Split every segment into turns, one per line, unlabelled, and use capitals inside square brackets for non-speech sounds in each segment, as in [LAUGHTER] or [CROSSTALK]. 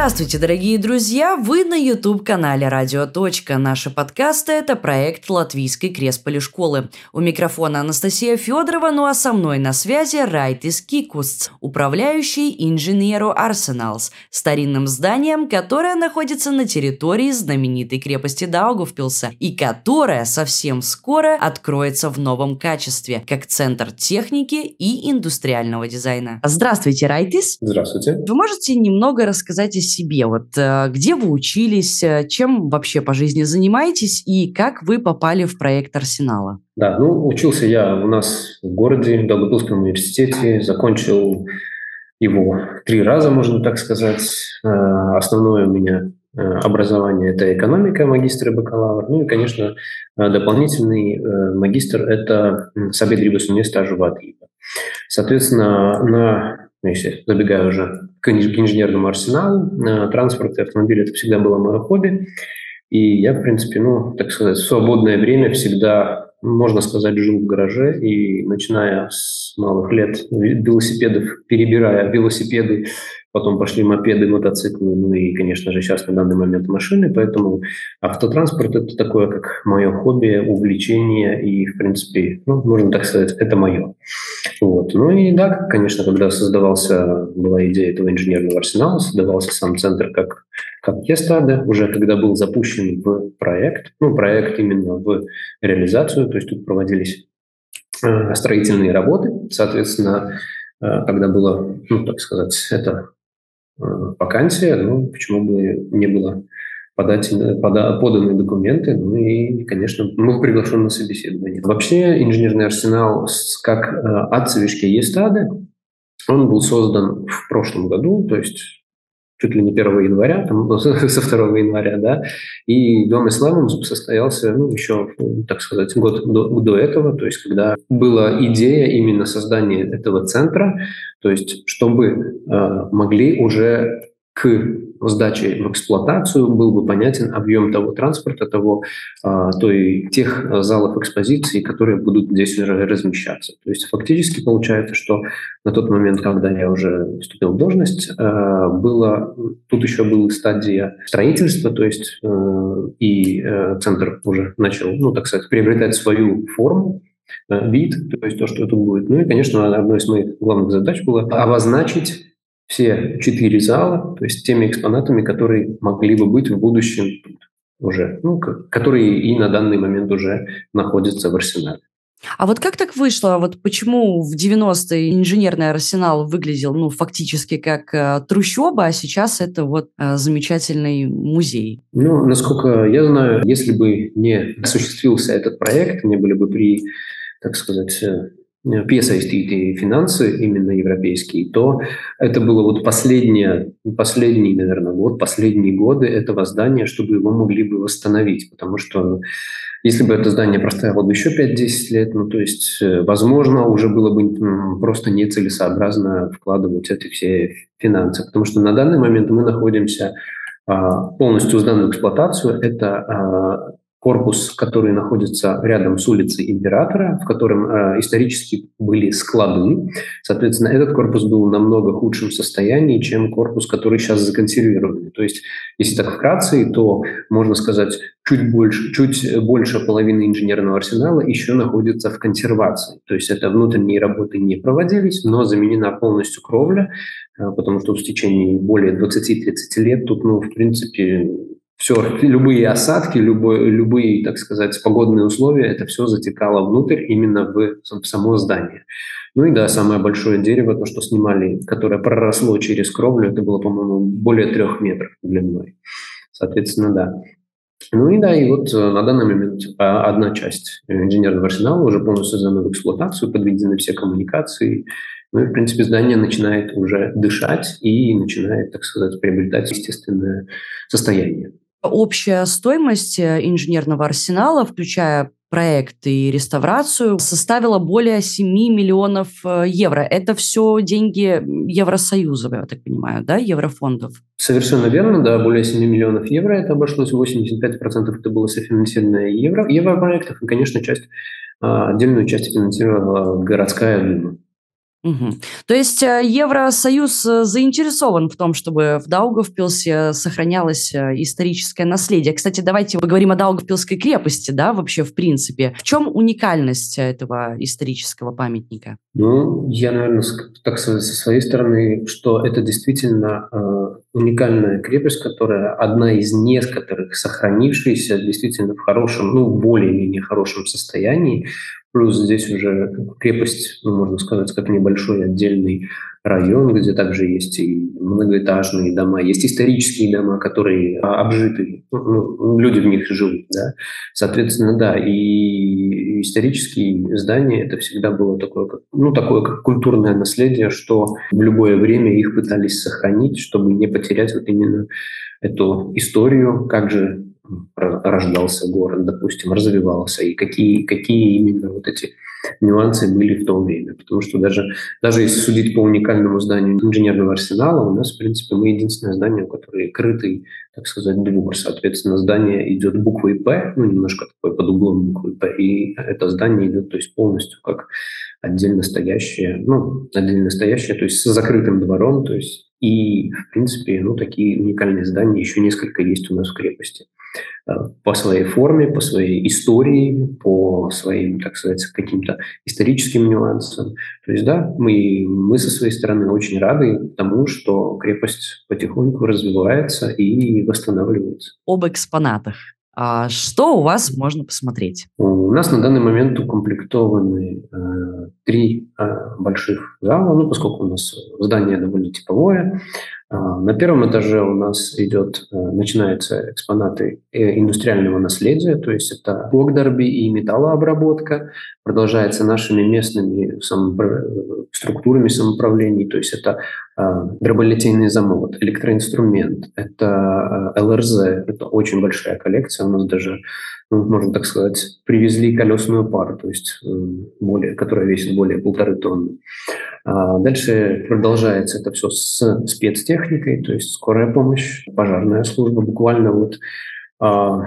Здравствуйте, дорогие друзья! Вы на YouTube-канале «Радио. Наши подкасты – это проект Латвийской Кресполи школы. У микрофона Анастасия Федорова, ну а со мной на связи Райтис Кикустс, управляющий инженеру Арсеналс, старинным зданием, которое находится на территории знаменитой крепости Даугавпилса и которое совсем скоро откроется в новом качестве, как центр техники и индустриального дизайна. Здравствуйте, Райтис!
Здравствуйте!
Вы можете немного рассказать о себе. Вот э, где вы учились, э, чем вообще по жизни занимаетесь и как вы попали в проект Арсенала?
Да, ну, учился я у нас в городе, в Долгопилском университете, закончил его три раза, можно так сказать. Э, основное у меня образование – это экономика, магистр и бакалавр. Ну и, конечно, дополнительный магистр – это Сабедрибас университет Латвии. Соответственно, на ну, если забегаю уже к инженерному арсеналу, э, транспорт и автомобиль – это всегда было мое хобби. И я, в принципе, ну, так сказать, в свободное время всегда, можно сказать, жил в гараже. И начиная с малых лет велосипедов, перебирая велосипеды потом пошли мопеды, мотоциклы, ну и, конечно же, сейчас на данный момент машины, поэтому автотранспорт – это такое, как мое хобби, увлечение, и, в принципе, ну, можно так сказать, это мое. Вот. Ну и да, конечно, когда создавался, была идея этого инженерного арсенала, создавался сам центр как, как Естада, уже когда был запущен в проект, ну, проект именно в реализацию, то есть тут проводились э, строительные работы, соответственно, э, когда было, ну, так сказать, это вакансия, ну, почему бы не было подать пода, поданные документы, ну и, конечно, был приглашен на собеседование. Вообще инженерный арсенал как э, от Цивишки Естады, он был создан в прошлом году, то есть чуть ли не 1 января, там, [LAUGHS] со 2 января, да, и Дом Исламом состоялся, ну, еще, так сказать, год до, до этого, то есть когда была идея именно создания этого центра, то есть чтобы э, могли уже к сдаче в эксплуатацию был бы понятен объем того транспорта, того, а, той, тех залов экспозиции, которые будут здесь уже размещаться. То есть фактически получается, что на тот момент, когда я уже вступил в должность, а, было, тут еще была стадия строительства, то есть и центр уже начал, ну, так сказать, приобретать свою форму, вид, то есть то, что это будет. Ну и, конечно, одной из моих главных задач было обозначить все четыре зала, то есть теми экспонатами, которые могли бы быть в будущем тут уже, ну, которые и на данный момент уже находятся в арсенале.
А вот как так вышло? Вот почему в 90-е инженерный арсенал выглядел, ну, фактически как э, трущоба, а сейчас это вот э, замечательный музей?
Ну, насколько я знаю, если бы не осуществился этот проект, не были бы при, так сказать, piesaistīti финансы, именно европейские, то это было вот последнее, последний, наверное, год, последние годы этого здания, чтобы его могли бы восстановить, потому что если бы это здание простояло бы еще 5-10 лет, ну, то есть, э, возможно, уже было бы просто нецелесообразно вкладывать эти все финансы, потому что на данный момент мы находимся а, полностью сданную эксплуатацию. Это а, корпус, который находится рядом с улицей Императора, в котором э, исторически были склады. Соответственно, этот корпус был в намного худшем состоянии, чем корпус, который сейчас законсервирован. То есть, если так вкратце, то можно сказать, чуть больше, чуть больше половины инженерного арсенала еще находится в консервации. То есть это внутренние работы не проводились, но заменена полностью кровля, э, потому что в течение более 20-30 лет тут, ну, в принципе, все, любые осадки, любой, любые, так сказать, погодные условия, это все затекало внутрь именно в, в само здание. Ну и да, самое большое дерево, то, что снимали, которое проросло через кровлю, это было, по-моему, более трех метров длиной. Соответственно, да. Ну и да, и вот э, на данный момент а, одна часть инженерного арсенала уже полностью сдана в эксплуатацию, подведены все коммуникации, ну и, в принципе, здание начинает уже дышать и начинает, так сказать, приобретать естественное состояние.
Общая стоимость э, инженерного арсенала, включая проект и реставрацию, составила более 7 миллионов э, евро. Это все деньги Евросоюза, я так понимаю, да, еврофондов?
Совершенно верно, да, более 7 миллионов евро это обошлось, 85% это было софинансировано евро, европроектов, и, конечно, часть, а, отдельную часть финансировала городская дума.
Угу. То есть э, Евросоюз э, заинтересован в том, чтобы в Даугавпилсе сохранялось э, историческое наследие. Кстати, давайте поговорим о Даугавпилской крепости, да, вообще в принципе. В чем уникальность этого исторического памятника?
Ну, я, наверное, так со своей стороны, что это действительно уникальная крепость, которая одна из нескольких сохранившихся действительно в хорошем, ну, более-менее хорошем состоянии. Плюс здесь уже крепость, ну, можно сказать, как небольшой отдельный район, где также есть и многоэтажные дома, есть исторические дома, которые обжиты, ну, ну, люди в них живут, да. Соответственно, да, и исторические здания это всегда было такое, как, ну, такое как культурное наследие, что в любое время их пытались сохранить, чтобы не потерять вот именно эту историю, как же рождался город, допустим, развивался, и какие, какие именно вот эти нюансы были в то время. Потому что даже, даже если судить по уникальному зданию инженерного арсенала, у нас, в принципе, мы единственное здание, у которое крытый, так сказать, двор. Соответственно, здание идет буквой «П», ну, немножко такой под углом буквы «П», и это здание идет, то есть полностью как отдельно стоящее, ну, отдельно стоящее, то есть с закрытым двором, то есть и, в принципе, ну, такие уникальные здания еще несколько есть у нас в крепости. Э, по своей форме, по своей истории, по своим, так сказать, каким-то историческим нюансам. То есть, да, мы, мы со своей стороны очень рады тому, что крепость потихоньку развивается и восстанавливается.
Об экспонатах. А что у вас можно посмотреть?
У нас на данный момент укомплектованы э, три э, больших зала, ну, поскольку у нас здание довольно типовое. Э, на первом этаже у нас идет, э, начинаются экспонаты э, индустриального наследия, то есть это Богдарби и металлообработка, продолжается нашими местными самопро... структурами самоуправлений, то есть это э, дроболитейный замок, электроинструмент, это э, ЛРЗ, это очень большая коллекция, у нас даже, можно так сказать, привезли колесную пару, то есть э, более, которая весит более полторы тонны. А дальше продолжается это все с спецтехникой, то есть скорая помощь, пожарная служба. Буквально вот а,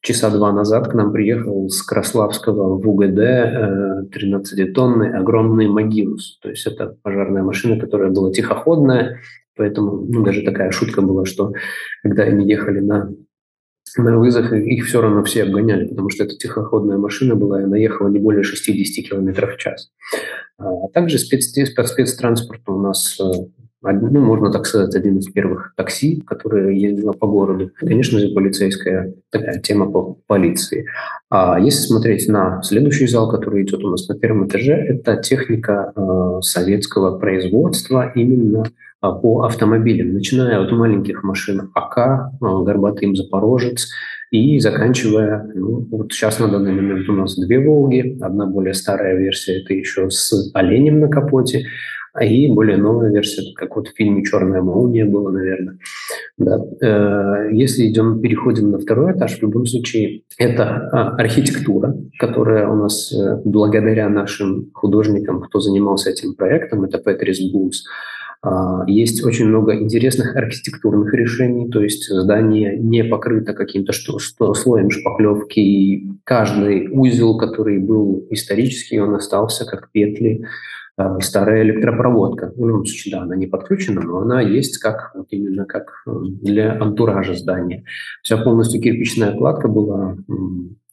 часа два назад к нам приехал с Краславского в УГД 13-тонный э, огромный Магилус. То есть это пожарная машина, которая была тихоходная, поэтому ну, даже такая шутка была, что когда они ехали на на вызов их все равно все обгоняли, потому что это тихоходная машина была, и она ехала не более 60 км в час. А также спец, спецтранспорт у нас э, ну, можно так сказать, один из первых такси, которое ездило по городу. Конечно же, полицейская такая тема по полиции. А если смотреть на следующий зал, который идет у нас на первом этаже, это техника э, советского производства именно по автомобилям, начиная от маленьких машин АК, э, Горбатый Запорожец, и заканчивая, ну, вот сейчас на данный момент у нас две «Волги», одна более старая версия, это еще с оленем на капоте, а и более новая версия, как вот в фильме «Черная молния» было, наверное. Да. Э, если идем, переходим на второй этаж, в любом случае, это а, архитектура, которая у нас э, благодаря нашим художникам, кто занимался этим проектом, это Петрис Булс, а, есть очень много интересных архитектурных решений, то есть здание не покрыто каким-то слоем шпаклевки, и каждый узел, который был исторический, он остался как петли Э, старая электропроводка. В любом случае, да, она не подключена, но она есть как вот именно как э, для антуража здания. Вся полностью кирпичная кладка была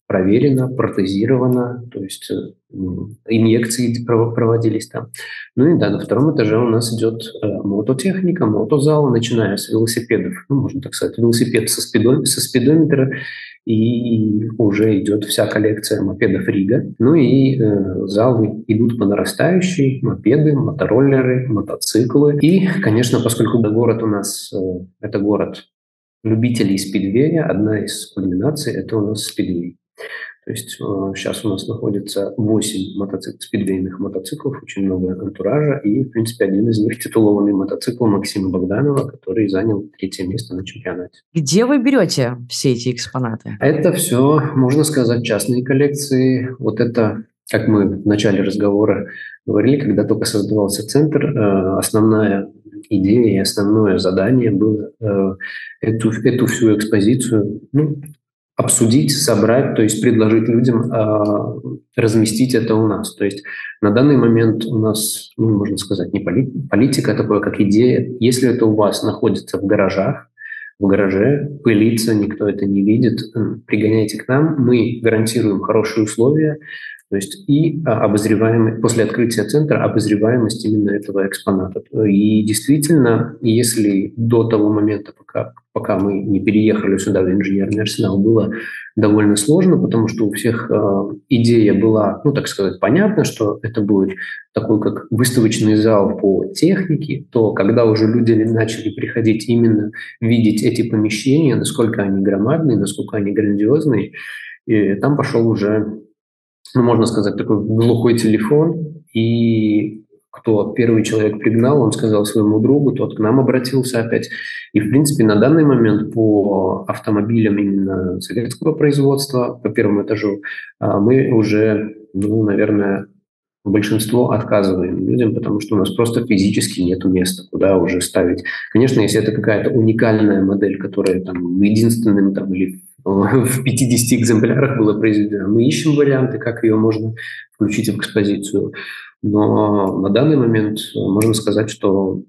проверена, протезирована, то есть инъекции проводились там. Ну и да, на втором этаже у нас идет э, мототехника, мотозал, начиная с велосипедов, ну, можно так сказать, велосипед со, спидо, со спидометра, и уже идет вся коллекция мопедов Рига. Ну и э, залы идут по нарастающей, мопеды, мотороллеры, мотоциклы. И, конечно, поскольку город у нас, э, это город любителей спидвея, одна из кульминаций – это у нас спидвей. То есть э, сейчас у нас находится 8 мотоцикл, спидвейных мотоциклов, очень много антуража, и, в принципе, один из них титулованный мотоцикл Максима Богданова, который занял третье место на чемпионате.
Где вы берете все эти экспонаты?
Это все, можно сказать, частные коллекции. Вот это как мы в начале разговора говорили, когда только создавался центр, э, основная идея и основное задание было э, эту, эту всю экспозицию, ну, обсудить, собрать, то есть предложить людям э, разместить это у нас. То есть на данный момент у нас, ну, можно сказать, не политика, а такое как идея. Если это у вас находится в гаражах, в гараже, пылится, никто это не видит, пригоняйте к нам, мы гарантируем хорошие условия, то есть и а, обозреваемость, после открытия центра обозреваемость именно этого экспоната. И действительно, если до того момента, пока, пока мы не переехали сюда в инженерный арсенал, было довольно сложно, потому что у всех э, идея была, ну так сказать, понятно, что это будет такой как выставочный зал по технике, то когда уже люди начали приходить именно видеть эти помещения, насколько они громадные, насколько они грандиозные, и там пошел уже ну, можно сказать, такой глухой телефон, и кто первый человек пригнал, он сказал своему другу, тот к нам обратился опять. И, в принципе, на данный момент по автомобилям именно советского производства, по первому этажу, а, мы уже, ну, наверное, большинство отказываем людям, потому что у нас просто физически нет места, куда уже ставить. Конечно, если это какая-то уникальная модель, которая там единственным там, или в 50 экземплярах было произведено. Мы ищем варианты, как ее можно включить в экспозицию. Но на данный момент можно сказать, что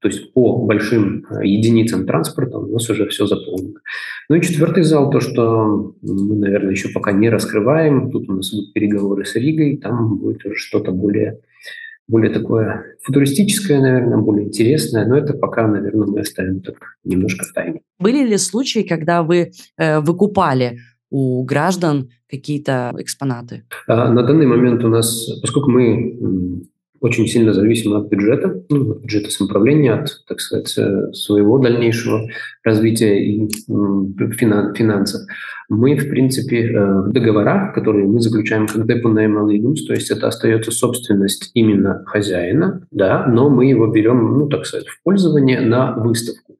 то есть по большим единицам транспорта у нас уже все заполнено. Ну и четвертый зал, то, что мы, наверное, еще пока не раскрываем. Тут у нас будут переговоры с Ригой, там будет уже что-то более более такое футуристическое, наверное, более интересное, но это пока, наверное, мы оставим так немножко в тайне.
Были ли случаи, когда вы э, выкупали у граждан какие-то экспонаты?
А, на данный момент у нас, поскольку мы очень сильно зависим от бюджета, ну, от бюджета самоуправления, от, так сказать, э, своего дальнейшего развития и финансов. Мы, в принципе, э, в договорах, которые мы заключаем как депонаемал то есть это остается собственность именно хозяина, да, но мы его берем, ну, так сказать, в пользование на выставку.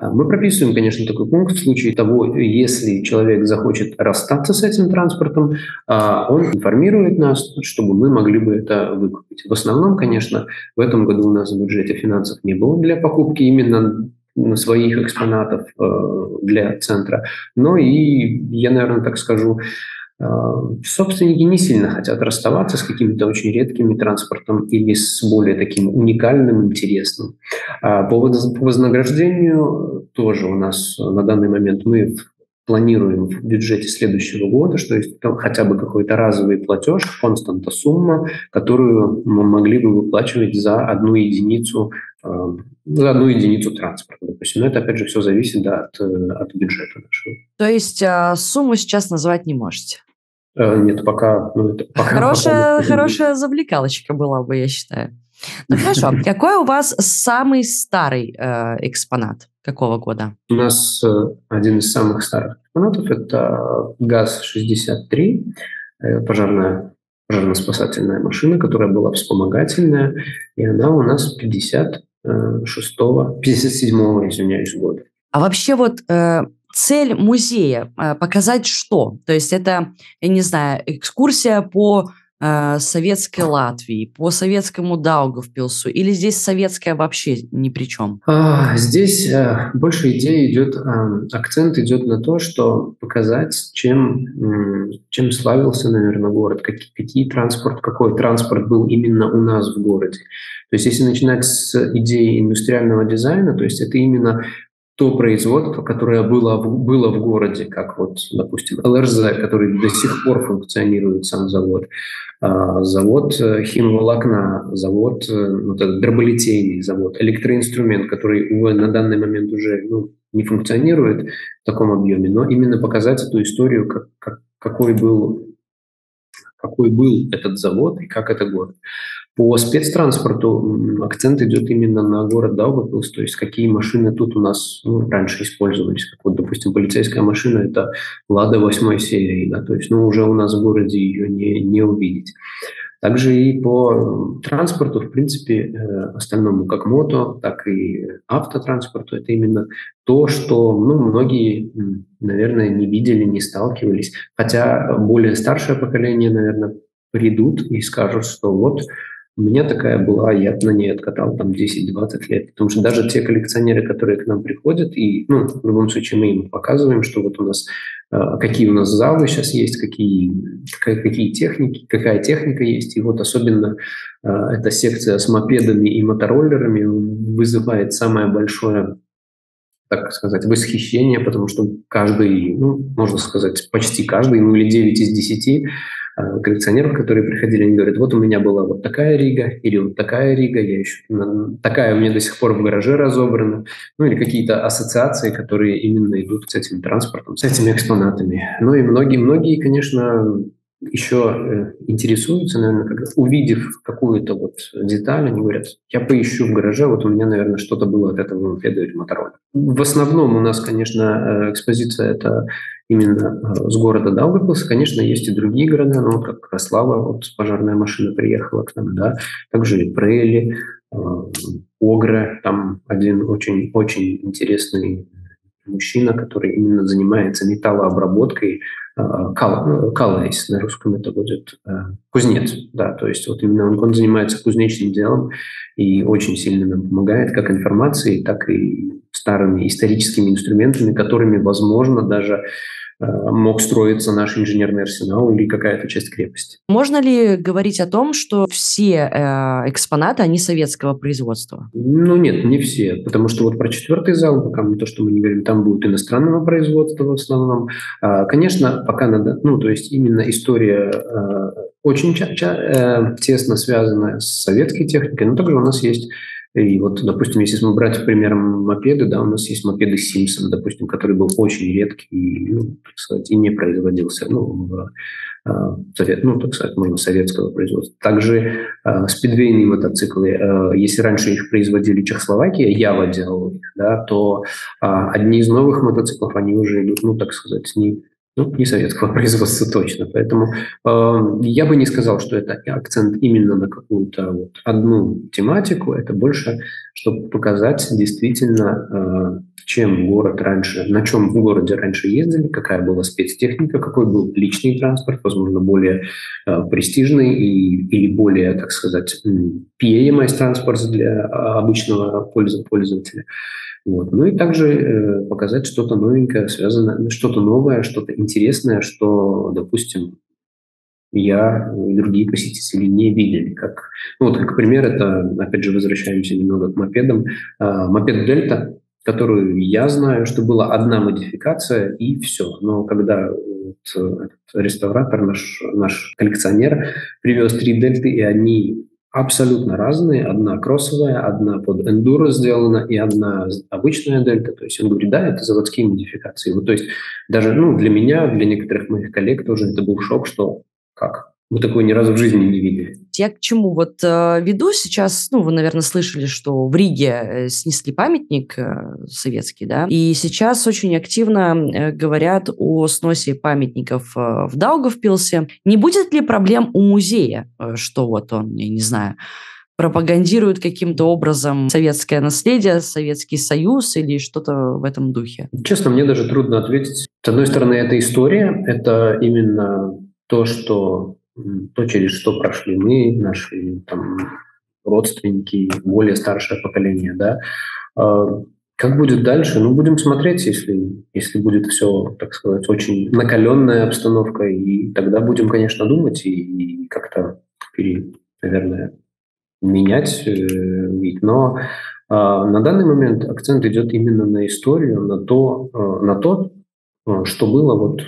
Мы прописываем, конечно, такой пункт в случае того, если человек захочет расстаться с этим транспортом, а, он информирует нас, чтобы мы могли бы это выкупить. В основном, конечно, в этом году у нас в бюджете финансов не было для покупки именно своих экспонатов э, для центра. Но и, я, наверное, так скажу, собственники не сильно хотят расставаться с какими-то очень редкими транспортом или с более таким уникальным, интересным. А по вознаграждению тоже у нас на данный момент мы планируем в бюджете следующего года, что есть хотя бы какой-то разовый платеж, константа сумма, которую мы могли бы выплачивать за одну единицу э, за одну единицу транспорта, допустим. Но это, опять же, все зависит да, от, э, от бюджета нашего.
То есть сумму сейчас назвать не можете?
Э, нет, пока... Ну, это пока
хорошая, пока хорошая завлекалочка была бы, я считаю. Ну хорошо, [LAUGHS] какой у вас самый старый э, экспонат? Какого года?
У нас э, один из самых старых экспонатов – это ГАЗ-63, э, пожарная пожарно-спасательная машина, которая была вспомогательная, и она у нас 56-го, 57-го, извиняюсь, года.
А вообще вот э, цель музея э, показать что? То есть это, я не знаю, экскурсия по э, советской Латвии, по советскому Даугавпилсу, или здесь советская вообще ни при чем?
А, здесь э, больше идея идет, э, акцент идет на то, что показать, чем, чем славился, наверное, город, как, какие транспорт, какой транспорт был именно у нас в городе. То есть если начинать с идеи индустриального дизайна, то есть это именно то производство, которое было, было в городе, как вот, допустим, ЛРЗ, который до сих пор функционирует, сам завод, а, завод э, химволокна, завод, э, вот этот дроболитейный завод, электроинструмент, который, увы, на данный момент уже ну, не функционирует в таком объеме, но именно показать эту историю, как, как, какой был какой был этот завод и как это город. По спецтранспорту акцент идет именно на город Даугавпилс, то есть какие машины тут у нас ну, раньше использовались. Как вот, допустим, полицейская машина – это «Лада» восьмой серии, да, то есть ну, уже у нас в городе ее не, не увидеть. Также и по транспорту, в принципе, э, остальному, как мото, так и автотранспорту, это именно то, что ну, многие, наверное, не видели, не сталкивались. Хотя более старшее поколение, наверное, придут и скажут, что вот У меня такая была, я на ней откатал там 10-20 лет. Потому что даже те коллекционеры, которые к нам приходят, и, ну, в любом случае мы им показываем, что вот у нас, э, какие у нас залы сейчас есть, какие, какая, какие техники, какая техника есть. И вот особенно э, эта секция с мопедами и мотороллерами вызывает самое большое так сказать, восхищение, потому что каждый, ну, можно сказать, почти каждый, ну или 9 из 10 э, коллекционеров, которые приходили, они говорят, вот у меня была вот такая рига, или вот такая рига, я еще, такая у меня до сих пор в гараже разобрана, ну или какие-то ассоциации, которые именно идут с этим транспортом, с этими экспонатами. Ну и многие-многие, конечно, еще э, интересуются, наверное, когда, увидев какую-то вот деталь, они говорят, я поищу в гараже, вот у меня, наверное, что-то было от этого велосипеда или моторола. В основном у нас, конечно, э, экспозиция это именно э, с города Даугавпилса. Конечно, есть и другие города, но вот как Краслава, вот пожарная машина приехала к нам, да, также и Прейли, Огра, там один очень-очень интересный мужчина, который именно занимается металлообработкой, э, калайс, на русском это будет э, кузнец, да, то есть вот именно он, он занимается кузнечным делом и очень сильно нам помогает как информацией, так и старыми историческими инструментами, которыми, возможно, даже мог строиться наш инженерный арсенал или какая-то часть крепости.
Можно ли говорить о том, что все э, экспонаты, они советского производства?
Ну нет, не все, потому что вот про четвертый зал, пока мы то, что мы не говорим, там будет иностранного производства в основном. А, конечно, пока надо, ну то есть именно история э, очень э, тесно связана с советской техникой, но также у нас есть и вот, допустим, если мы брать примером мопеды, да, у нас есть мопеды Симпсон, допустим, который был очень редкий и, ну, так сказать, и не производился, ну, в, а, совет, ну, так сказать, можно советского производства. Также э, спидвейные мотоциклы, э, если раньше их производили Чехословакия, Ява делал их, да, то э, одни из новых мотоциклов, они уже идут, ну, так сказать, не ну, не советского [LAUGHS] производства точно. Поэтому э, я бы не сказал, что это акцент именно на какую-то вот одну тематику. Это больше, чтобы показать действительно, э, чем город раньше, на чем в городе раньше ездили, какая была спецтехника, какой был личный транспорт, возможно, более э, престижный и, или более, так сказать, PMS транспорт для обычного пользователя. Вот. Ну и также э, показать что-то новенькое, связанное, что-то новое, что-то интересное, что, допустим, я и другие посетители не видели. Как, ну вот, как пример, это, опять же, возвращаемся немного к мопедам. Э, мопед Дельта, которую я знаю, что была одна модификация и все. Но когда вот, этот реставратор, наш, наш коллекционер, привез три дельты, и они абсолютно разные. Одна кроссовая, одна под эндуро сделана и одна обычная дельта. То есть он говорит, да, это заводские модификации. Вот, то есть даже ну, для меня, для некоторых моих коллег тоже это был шок, что как? Мы такое ни разу в жизни не видели.
Я к чему вот э, веду сейчас, ну, вы, наверное, слышали, что в Риге э, снесли памятник э, советский, да, и сейчас очень активно э, говорят о сносе памятников э, в Даугавпилсе. Не будет ли проблем у музея, э, что вот он, я не знаю, пропагандирует каким-то образом советское наследие, Советский Союз или что-то в этом духе?
Честно, мне даже трудно ответить. С одной стороны, это история, это именно то, что то, через что прошли мы, наши там, родственники, более старшее поколение, да. А, как будет дальше? Ну, будем смотреть, если, если будет все, так сказать, очень накаленная обстановка, и тогда будем, конечно, думать и, и как-то, наверное, менять э, вид. Но э, на данный момент акцент идет именно на историю, на то, э, на то, э, что было вот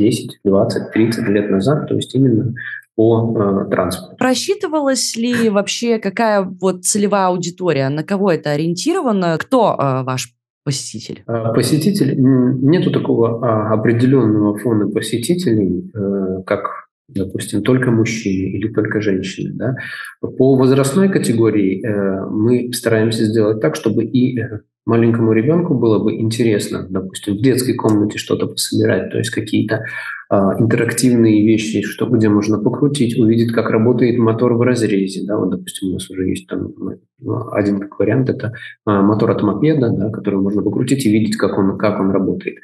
10, 20, 30 лет назад, то есть именно по э, транспорту.
Просчитывалась ли вообще какая вот целевая аудитория, на кого это ориентировано, кто э, ваш посетитель?
Э, посетитель, нету такого а, определенного фона посетителей, э, как допустим, только мужчины или только женщины. Да? По возрастной категории э, мы стараемся сделать так, чтобы и э, маленькому ребенку было бы интересно, допустим, в детской комнате что-то пособирать, то есть какие-то э, интерактивные вещи, что где можно покрутить, увидеть, как работает мотор в разрезе. Да? Вот, допустим, у нас уже есть там ну, один как вариант, это э, мотор от мопеда, да, который можно покрутить и видеть, как он, как он работает.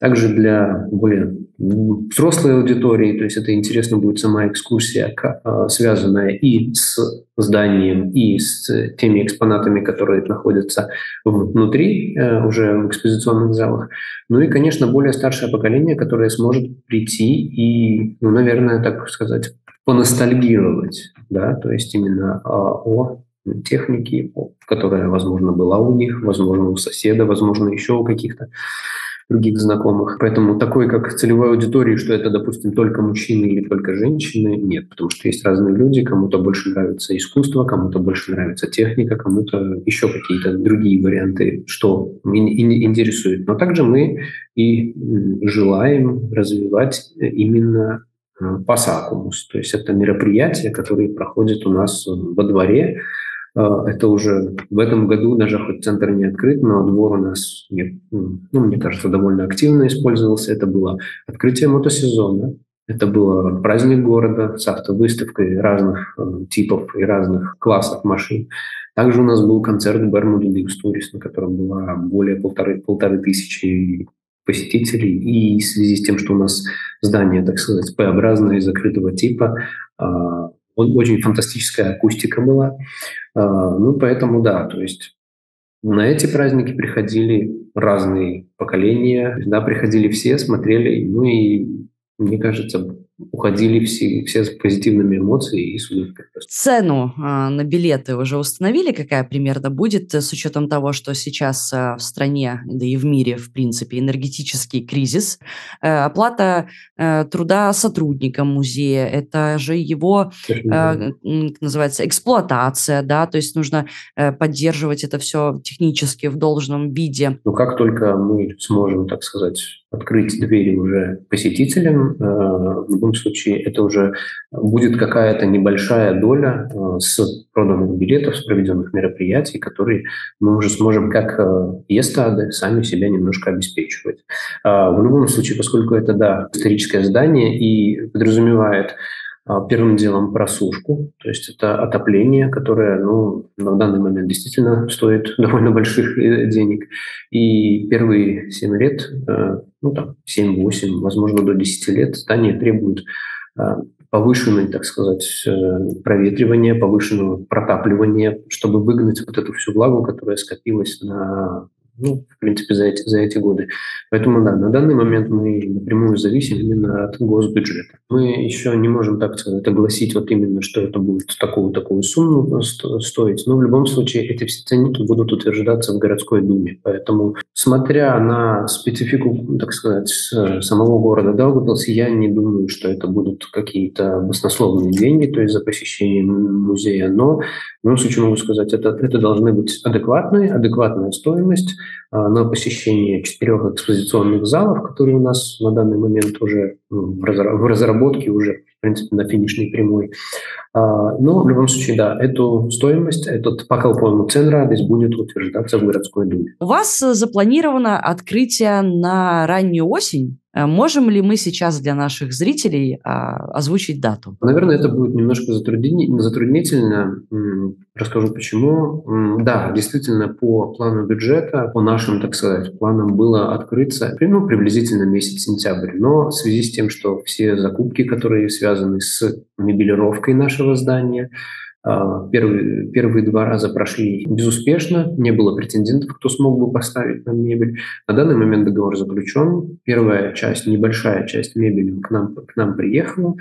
Также для более взрослой аудитории, то есть это интересно будет сама экскурсия, а, связанная и с зданием, и с теми экспонатами, которые находятся внутри, э, уже в экспозиционных залах. Ну и, конечно, более старшее поколение, которое сможет прийти и, ну, наверное, так сказать, поностальгировать, да, то есть именно а, о технике, которая, возможно, была у них, возможно, у соседа, возможно, еще у каких-то других знакомых. Поэтому такой, как целевой аудитории, что это, допустим, только мужчины или только женщины, нет, потому что есть разные люди, кому-то больше нравится искусство, кому-то больше нравится техника, кому-то еще какие-то другие варианты, что интересует. Но также мы и желаем развивать именно э, Пасакумус, то есть это мероприятие, которое проходит у нас во дворе, это уже в этом году, даже хоть центр не открыт, но двор у нас, ну, мне кажется, довольно активно использовался. Это было открытие мотосезона, это был праздник города с автовыставкой разных э, типов и разных классов машин. Также у нас был концерт Bermuda Tourist, на котором было более полторы, полторы тысячи посетителей. И в связи с тем, что у нас здание, так сказать, П-образное, закрытого типа, а, очень фантастическая акустика была. А, ну, поэтому да, то есть на эти праздники приходили разные поколения, да, приходили все, смотрели, ну и, мне кажется, уходили все, все с позитивными эмоциями и с улыбкой.
Цену э, на билеты уже установили, какая примерно будет, с учетом того, что сейчас э, в стране, да и в мире, в принципе, энергетический кризис. Э, оплата э, труда сотрудникам музея, это же его, э, называется, эксплуатация, да, то есть нужно э, поддерживать это все технически в должном виде.
Ну, как только мы сможем, так сказать, открыть двери уже посетителям, э, в любом случае это уже будет какая-то небольшая доля э, с проданных билетов, с проведенных мероприятий, которые мы уже сможем как естады сами себя немножко обеспечивать. А, в любом случае, поскольку это, да, историческое здание и подразумевает первым делом просушку, то есть это отопление, которое ну, на данный момент действительно стоит [LAUGHS] довольно больших э, денег. И первые 7 лет, э, ну там 7-8, возможно до 10 лет здание требует а, повышенной, так сказать, э, проветривания, повышенного протапливания, чтобы выгнать вот эту всю влагу, которая скопилась на ну, в принципе, за эти, за эти годы. Поэтому, да, на данный момент мы напрямую зависим именно от госбюджета. Мы еще не можем, так сказать, огласить вот именно, что это будет такую-такую сумму стоить, но в любом случае эти все ценники будут утверждаться в городской думе. Поэтому, смотря на специфику, так сказать, самого города Даугавпилс, я не думаю, что это будут какие-то баснословные деньги, то есть за посещение музея, но в любом случае могу сказать, это, это должны быть адекватные, адекватная стоимость, на посещение четырех экспозиционных залов, которые у нас на данный момент уже ну, в разработке, уже, в принципе, на финишной прямой. А, но в любом случае, да, эту стоимость, этот по цен радость будет утверждаться в городской думе.
У вас запланировано открытие на раннюю осень? Э, можем ли мы сейчас для наших зрителей а, озвучить дату?
Наверное, это будет немножко затруднительно. Расскажу почему. Да, действительно, по плану бюджета, по нашим, так сказать, планам было открыться ну, приблизительно месяц сентябрь. Но в связи с тем, что все закупки, которые связаны с мебелировкой нашего здания, Первые, первые два раза прошли безуспешно, не было претендентов, кто смог бы поставить нам мебель. На данный момент договор заключен. Первая часть, небольшая часть мебели к нам, к нам приехала,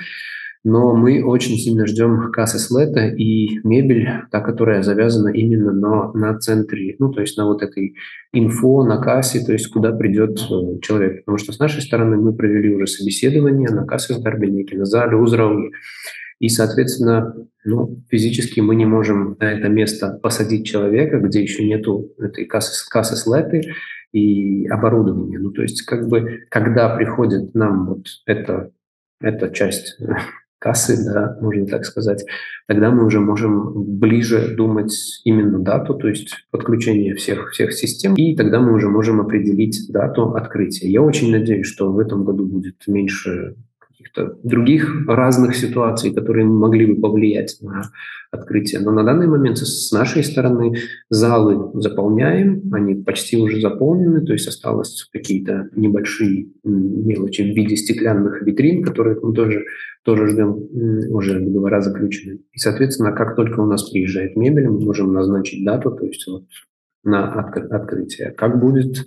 но мы очень сильно ждем кассы слета и мебель, та, которая завязана именно на, на центре, ну, то есть на вот этой инфо, на кассе, то есть куда придет э, человек. Потому что с нашей стороны мы провели уже собеседование на кассе с Дарбинеки, на зале Узрауги. И, соответственно, ну, физически мы не можем на это место посадить человека, где еще нету этой кассы, кассы слэты и оборудования. Ну, то есть, как бы, когда приходит нам вот эта, эта часть [LAUGHS] кассы, да, можно так сказать, тогда мы уже можем ближе думать именно дату, то есть подключение всех, всех систем, и тогда мы уже можем определить дату открытия. Я очень надеюсь, что в этом году будет меньше каких-то других разных ситуаций, которые могли бы повлиять на открытие. Но на данный момент с нашей стороны залы заполняем, они почти уже заполнены, то есть осталось какие-то небольшие мелочи в виде стеклянных витрин, которые мы тоже, тоже ждем, уже договора заключены. И, соответственно, как только у нас приезжает мебель, мы можем назначить дату, то есть вот на откр- открытие. Как будет?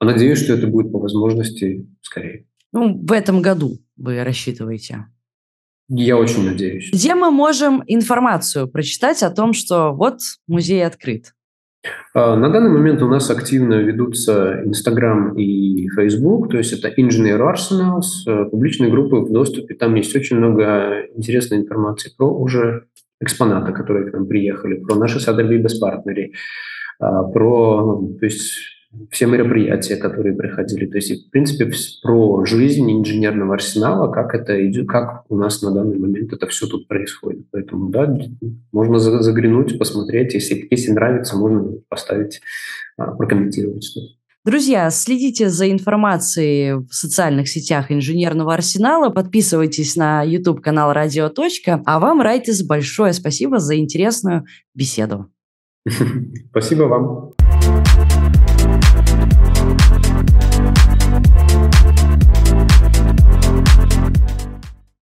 Надеюсь, что это будет по возможности скорее.
Ну, в этом году вы рассчитываете?
Я очень надеюсь.
Где мы можем информацию прочитать о том, что вот музей открыт?
А, на данный момент у нас активно ведутся Инстаграм и Фейсбук, то есть это Engineer Arsenals, э, публичные группы в доступе. Там есть очень много интересной информации про уже экспонаты, которые к нам приехали, про наши Sotheby's беспартнеры, про то есть все мероприятия, которые проходили. То есть, в принципе, про жизнь инженерного арсенала, как это идет, как у нас на данный момент это все тут происходит. Поэтому, да, можно заглянуть, посмотреть. Если, если нравится, можно поставить, а, прокомментировать что-то.
Друзья, следите за информацией в социальных сетях инженерного арсенала, подписывайтесь на YouTube-канал «Радио. Точка». А вам, Райтис, большое спасибо за интересную беседу. [LAUGHS]
Спасибо вам.